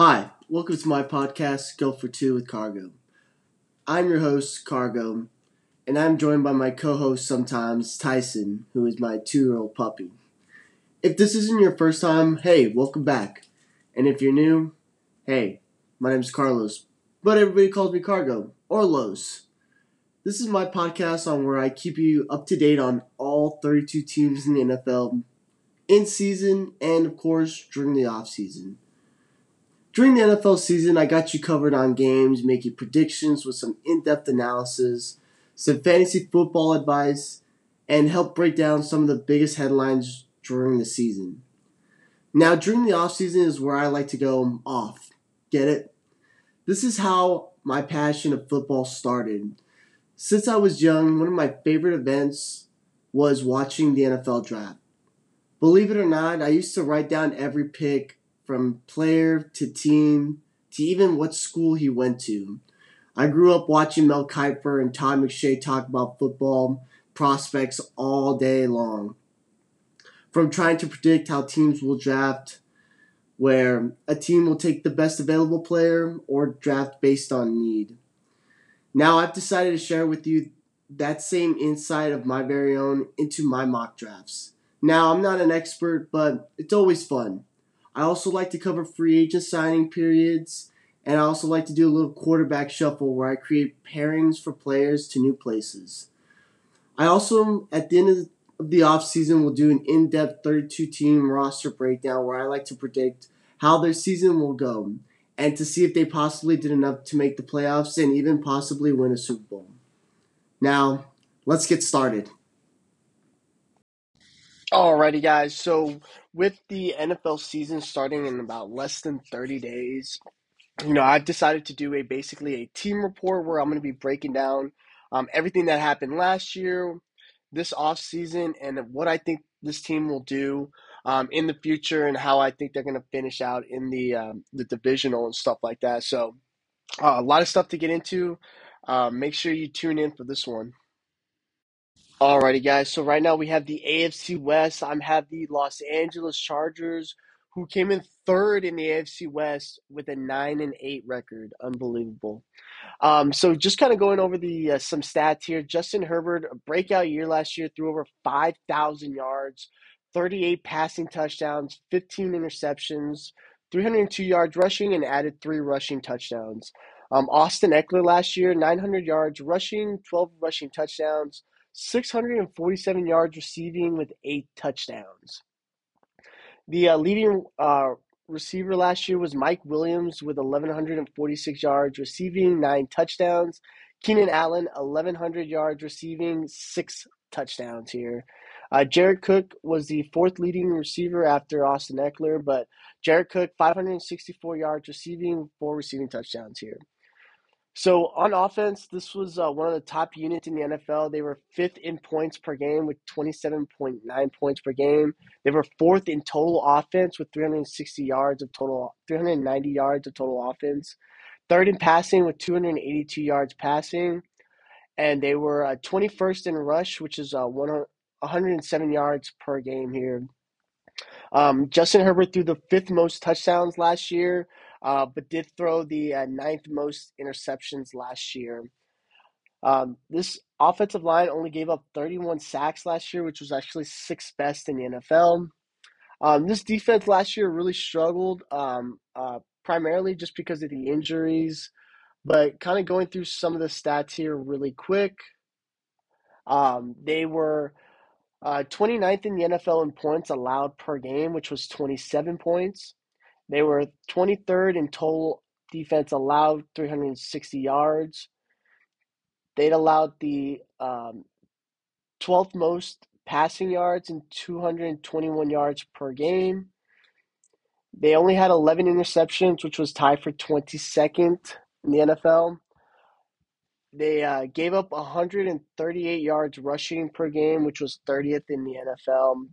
Hi, welcome to my podcast, Go for Two with Cargo. I'm your host, Cargo, and I'm joined by my co host sometimes, Tyson, who is my two year old puppy. If this isn't your first time, hey, welcome back. And if you're new, hey, my name's Carlos, but everybody calls me Cargo or Los. This is my podcast on where I keep you up to date on all 32 teams in the NFL in season and, of course, during the off season. During the NFL season, I got you covered on games, making predictions with some in depth analysis, some fantasy football advice, and help break down some of the biggest headlines during the season. Now, during the off season is where I like to go off. Get it? This is how my passion of football started. Since I was young, one of my favorite events was watching the NFL draft. Believe it or not, I used to write down every pick from player to team to even what school he went to. I grew up watching Mel Kiper and Todd McShay talk about football prospects all day long. From trying to predict how teams will draft, where a team will take the best available player or draft based on need. Now I've decided to share with you that same insight of my very own into my mock drafts. Now I'm not an expert, but it's always fun. I also like to cover free agent signing periods, and I also like to do a little quarterback shuffle where I create pairings for players to new places. I also, at the end of the offseason, will do an in depth 32 team roster breakdown where I like to predict how their season will go and to see if they possibly did enough to make the playoffs and even possibly win a Super Bowl. Now, let's get started. Alrighty, guys. So with the NFL season starting in about less than 30 days, you know, I've decided to do a basically a team report where I'm going to be breaking down um, everything that happened last year, this off season, and what I think this team will do um, in the future, and how I think they're going to finish out in the um, the divisional and stuff like that. So, uh, a lot of stuff to get into. Uh, make sure you tune in for this one. Alrighty, guys. So right now we have the AFC West. I'm have the Los Angeles Chargers, who came in third in the AFC West with a nine and eight record. Unbelievable. Um, so just kind of going over the uh, some stats here. Justin Herbert, a breakout year last year, threw over five thousand yards, thirty eight passing touchdowns, fifteen interceptions, three hundred two yards rushing, and added three rushing touchdowns. Um, Austin Ekeler last year, nine hundred yards rushing, twelve rushing touchdowns. 647 yards receiving with eight touchdowns. The uh, leading uh, receiver last year was Mike Williams with 1,146 yards receiving, nine touchdowns. Keenan Allen, 1,100 yards receiving, six touchdowns here. Uh, Jared Cook was the fourth leading receiver after Austin Ekeler, but Jared Cook, 564 yards receiving, four receiving touchdowns here. So on offense, this was uh, one of the top units in the NFL. They were fifth in points per game with 27.9 points per game. They were fourth in total offense with 360 yards of total, 390 yards of total offense. Third in passing with 282 yards passing. And they were uh, 21st in rush, which is uh, 107 yards per game here. Um, Justin Herbert threw the fifth most touchdowns last year uh, but did throw the uh, ninth most interceptions last year. Um, this offensive line only gave up 31 sacks last year, which was actually sixth best in the NFL. Um, this defense last year really struggled, um, uh, primarily just because of the injuries. But kind of going through some of the stats here really quick. Um, they were uh, 29th in the NFL in points allowed per game, which was 27 points. They were 23rd in total defense allowed 360 yards. They'd allowed the um, 12th most passing yards and 221 yards per game. They only had 11 interceptions, which was tied for 22nd in the NFL. They uh, gave up 138 yards rushing per game, which was 30th in the NFL.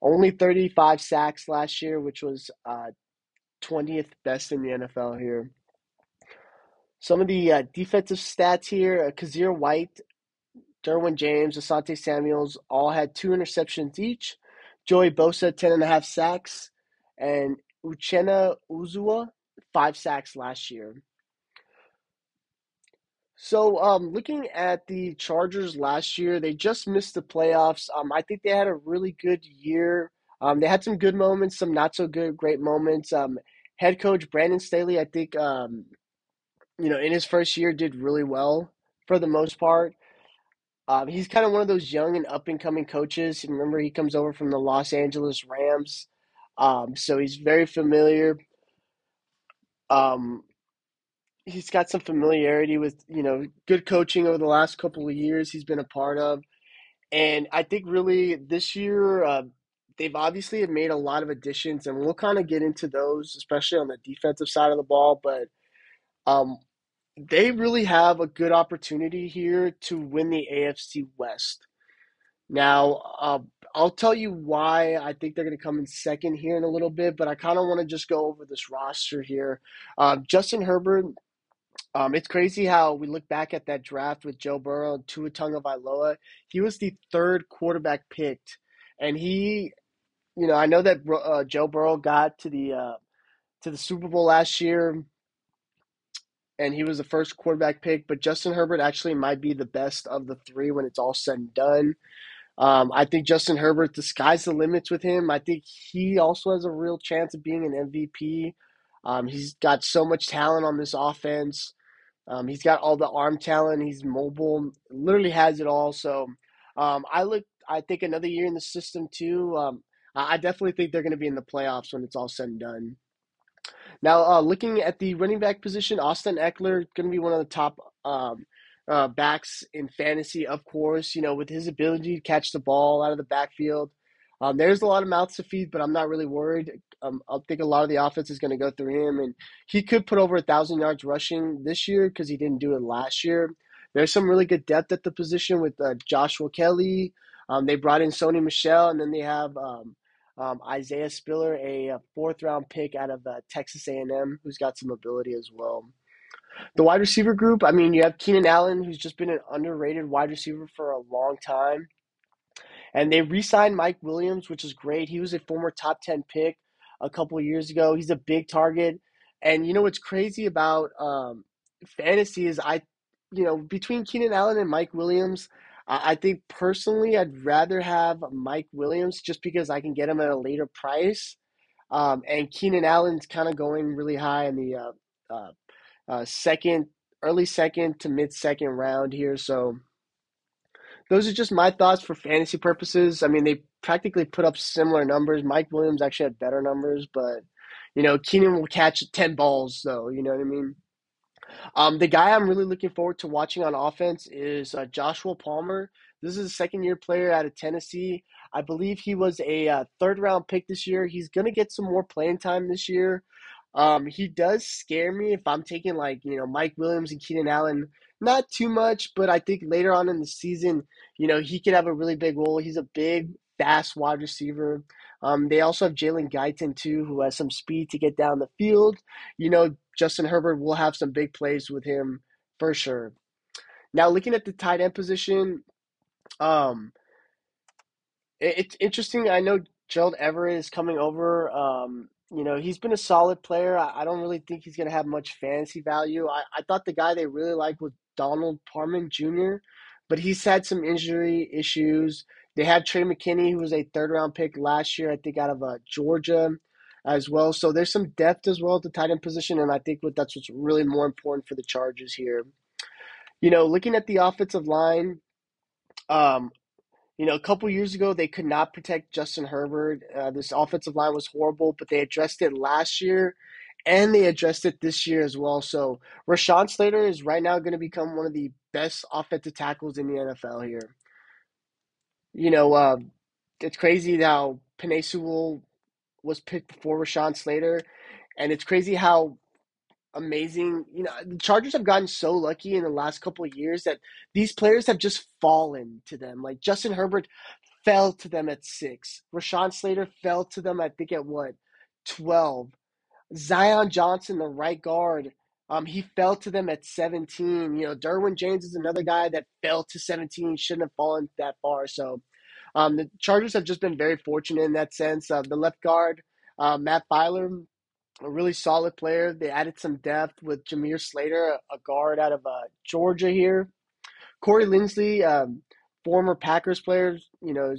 Only 35 sacks last year, which was uh, 20th best in the NFL here. Some of the uh, defensive stats here uh, Kyzir White, Derwin James, Asante Samuels all had two interceptions each. Joey Bosa, 10 and a half sacks. And Uchenna Nwosu, five sacks last year. So, um, looking at the Chargers last year, they just missed the playoffs. Um, I think they had a really good year. Um, they had some good moments, some not so good, great moments. Um, head coach Brandon Staley, I think, um, you know, in his first year, did really well for the most part. Um, he's kind of one of those young and up and coming coaches. Remember, he comes over from the Los Angeles Rams, um, so he's very familiar. Um, he's got some familiarity with you know good coaching over the last couple of years he's been a part of and i think really this year uh, they've obviously have made a lot of additions and we'll kind of get into those especially on the defensive side of the ball but um, they really have a good opportunity here to win the afc west now uh, i'll tell you why i think they're going to come in second here in a little bit but i kind of want to just go over this roster here uh, justin herbert um, it's crazy how we look back at that draft with Joe Burrow and Tua Tagovailoa. He was the third quarterback picked, and he, you know, I know that uh, Joe Burrow got to the uh, to the Super Bowl last year, and he was the first quarterback pick. But Justin Herbert actually might be the best of the three when it's all said and done. Um, I think Justin Herbert, the sky's the limits with him. I think he also has a real chance of being an MVP. Um, he's got so much talent on this offense. Um, he's got all the arm talent. He's mobile. Literally has it all. So um, I look. I think another year in the system too. I definitely think they're going to be in the playoffs when it's all said and done. Now, uh, looking at the running back position, Austin Ekeler going to be one of the top um, uh, backs in fantasy, of course. You know, with his ability to catch the ball out of the backfield. Um, there's a lot of mouths to feed, but I'm not really worried. Um, I think a lot of the offense is going to go through him, and he could put over a thousand yards rushing this year because he didn't do it last year. There's some really good depth at the position with uh, Joshua Kelly. Um, they brought in Sony Michel, and then they have um, um, Isaiah Spiller, a, fourth round pick out of uh, Texas A&M, who's got some ability as well. The wide receiver group, I mean, you have Keenan Allen, who's just been an underrated wide receiver for a long time. And they re signed Mike Williams, which is great. He was a former top 10 pick a couple years ago. He's a big target. And you know what's crazy about um, fantasy is I, you know, between Keenan Allen and Mike Williams, I, think personally I'd rather have Mike Williams just because I can get him at a later price. Um, and Keenan Allen's kind of going really high in the uh, uh, uh, second, early second to mid second round here. So those are just my thoughts for fantasy purposes. I mean, they practically put up similar numbers. Mike Williams actually had better numbers, but you know, Keenan will catch ten balls though. You know what I mean? Um, the guy I'm really looking forward to watching on offense is uh, Joshua Palmer. This is a second year player out of Tennessee. I believe he was a uh, third round pick this year. He's going to get some more playing time this year. Um, he does scare me if I'm taking like, you know, Mike Williams and Keenan Allen not too much, but I think later on in the season, you know, he could have a really big role. He's a big, fast wide receiver. Um, they also have Jalen Guyton too, who has some speed to get down the field. You know, Justin Herbert will have some big plays with him for sure. Now, looking at the tight end position, um, it, it's interesting. I know Gerald Everett is coming over. Um, you know, he's been a solid player. I, I don't really think he's going to have much fantasy value. I, I thought the guy they really liked was Donald Parham Jr., but he's had some injury issues. They had Trey McKitty, who was a third round pick last year, I think, out of uh, Georgia as well. So there's some depth as well at the tight end position, and I think that's what's really more important for the Chargers here. You know, looking at the offensive line, um, you know, a couple years ago, they could not protect Justin Herbert. Uh, this offensive line was horrible, but they addressed it last year and they addressed it this year as well. So Rashawn Slater is right now going to become one of the best offensive tackles in the NFL here. You know, uh, it's crazy how Penei Sewell was picked before Rashawn Slater, and it's crazy how amazing. You know, the Chargers have gotten so lucky in the last couple of years that these players have just fallen to them. Like Justin Herbert fell to them at six. Rashawn Slater fell to them, I think, at what, 12. Zion Johnson, the right guard, um, he fell to them at 17. You know, Derwin James is another guy that fell to 17, shouldn't have fallen that far. So um, the Chargers have just been very fortunate in that sense. Uh, the left guard, uh, Matt Feiler, a really solid player. They added some depth with Jameer Slater, a guard out of uh, Georgia here. Corey Linsley, um, former Packers player, you know,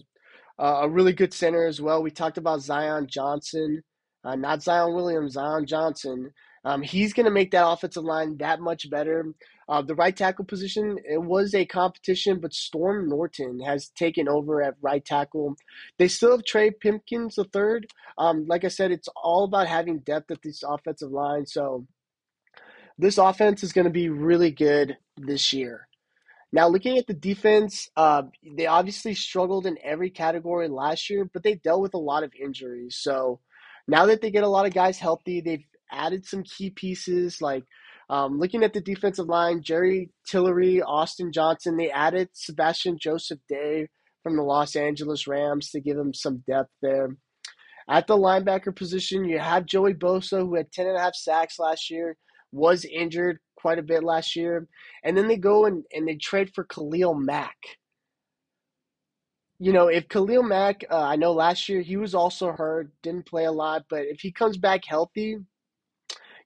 uh, a really good center as well. We talked about Zion Johnson, uh, not Zion Williams, Zion Johnson. Um, he's going to make that offensive line that much better. Uh, the right tackle position, it was a competition, but Storm Norton has taken over at right tackle. They still have Trey Pipkins the third. Um, like I said, it's all about having depth at this offensive line. So this offense is going to be really good this year. Now, looking at the defense, uh, they obviously struggled in every category last year, but they dealt with a lot of injuries. So now that they get a lot of guys healthy, they've added some key pieces like um, looking at the defensive line, Jerry Tillery, Austin Johnson, they added Sebastian Joseph Day from the Los Angeles Rams to give them some depth there. At the linebacker position, you have Joey Bosa, who had 10 and a half sacks last year, was injured quite a bit last year. And then they go and, and they trade for Khalil Mack. You know, if Khalil Mack, uh, I know last year he was also hurt, didn't play a lot, but if he comes back healthy,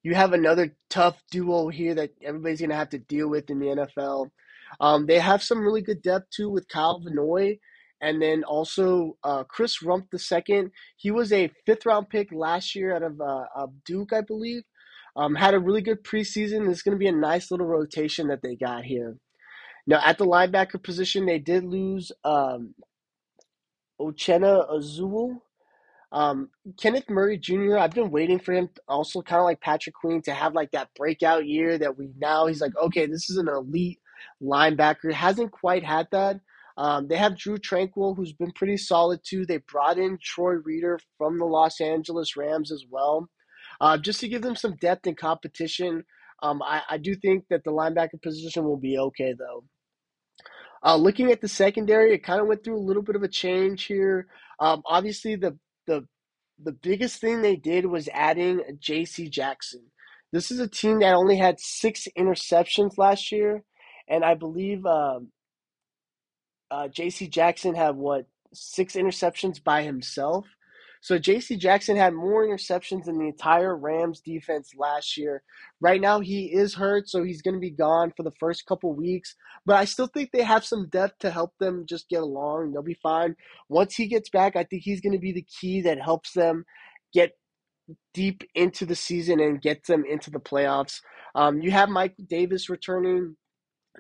you have another tough duo here that everybody's going to have to deal with in the NFL. Um, they have some really good depth too with Kyle Van and then also uh, Chris Rumph II. He was a fifth round pick last year out of, uh, Duke, I believe. Um, had a really good preseason. It's going to be a nice little rotation that they got here. Now, at the linebacker position, they did lose um, Uchenna Nwosu. Um, Kenneth Murray Jr., I've been waiting for him, also kind of like Patrick Queen, to have like that breakout year that we now he's like, okay, this is an elite linebacker. Hasn't quite had that. Um, they have Drue Tranquill, who's been pretty solid too. They brought in Troy Reeder from the Los Angeles Rams as well, uh, just to give them some depth and competition. Um, I, I do think that the linebacker position will be okay though. Uh, looking at the secondary, it kind of went through a little bit of a change here. Um, obviously, the the the biggest thing they did was adding J.C. Jackson. This is a team that only had six interceptions last year, and I believe um, uh, J.C. Jackson had what six interceptions by himself. So J.C. Jackson had more interceptions than the entire Rams defense last year. Right now he is hurt, so he's going to be gone for the first couple weeks. But I still think they have some depth to help them just get along. They'll be fine. Once he gets back, I think he's going to be the key that helps them get deep into the season and get them into the playoffs. Um, you have Mike Davis returning.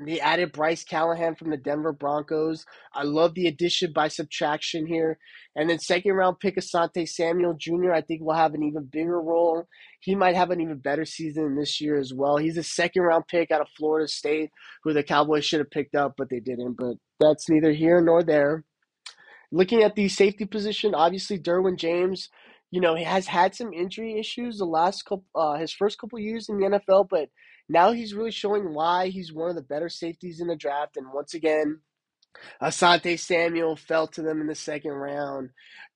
They added Bryce Callahan from the Denver Broncos. I love the addition by subtraction here. And then second round pick Asante Samuel Jr. I think will have an even bigger role. He might have an even better season this year as well. He's a second round pick out of Florida State, who the Cowboys should have picked up, but they didn't. But that's neither here nor there. Looking at the safety position, obviously Derwin James, you know, he has had some injury issues the last couple, uh, his first couple years in the NFL, but now he's really showing why he's one of the better safeties in the draft. And once again, Asante Samuel fell to them in the second round.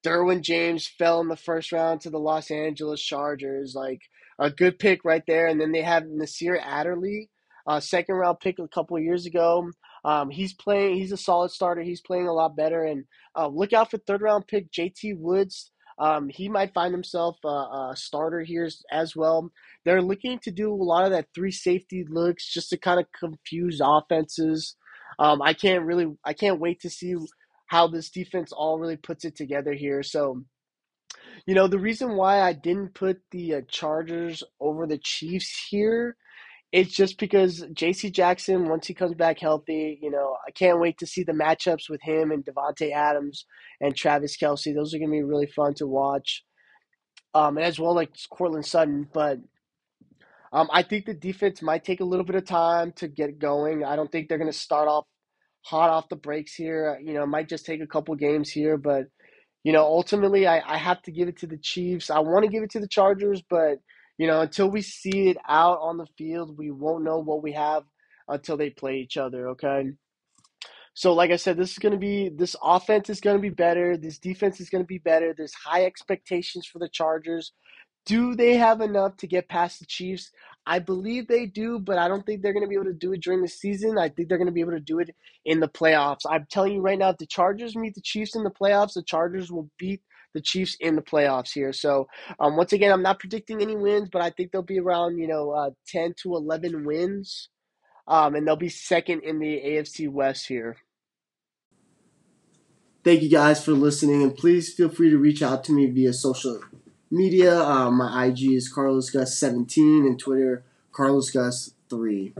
Derwin James fell in the first round to the Los Angeles Chargers. Like a good pick right there. And then they have Nasir Adderley, a second round pick a couple years ago. Um, he's playing. He's a solid starter. He's playing a lot better. And uh, look out for third round pick JT Woods. Um, he might find himself a, a, starter here as well. They're looking to do a lot of that three safety looks just to kind of confuse offenses. Um, I can't really, I can't wait to see how this defense all really puts it together here. So, you know, the reason why I didn't put the uh, Chargers over the Chiefs here it's just because J.C. Jackson, once he comes back healthy, you know, I can't wait to see the matchups with him and Davante Adams and Travis Kelce. Those are going to be really fun to watch, um, and as well like Courtland Sutton. But um, I think the defense might take a little bit of time to get going. I don't think they're going to start off hot off the breaks here. You know, it might just take a couple games here, but you know, ultimately, I, I have to give it to the Chiefs. I want to give it to the Chargers, but you know, until we see it out on the field, we won't know what we have until they play each other, okay? So, like I said, this is going to be, this offense is going to be better. This defense is going to be better. There's high expectations for the Chargers. Do they have enough to get past the Chiefs? I believe they do, but I don't think they're going to be able to do it during the season. I think they're going to be able to do it in the playoffs. I'm telling you right now, if the Chargers meet the Chiefs in the playoffs, the Chargers will beat the Chiefs in the playoffs here. So um, once again, I'm not predicting any wins, but I think they'll be around you know uh, 10 to 11 wins, um, and they'll be second in the AFC West here. Thank you guys for listening, and please feel free to reach out to me via social media. Uh, my IG is Carlos Gus 17 and Twitter Carlos Gus 3.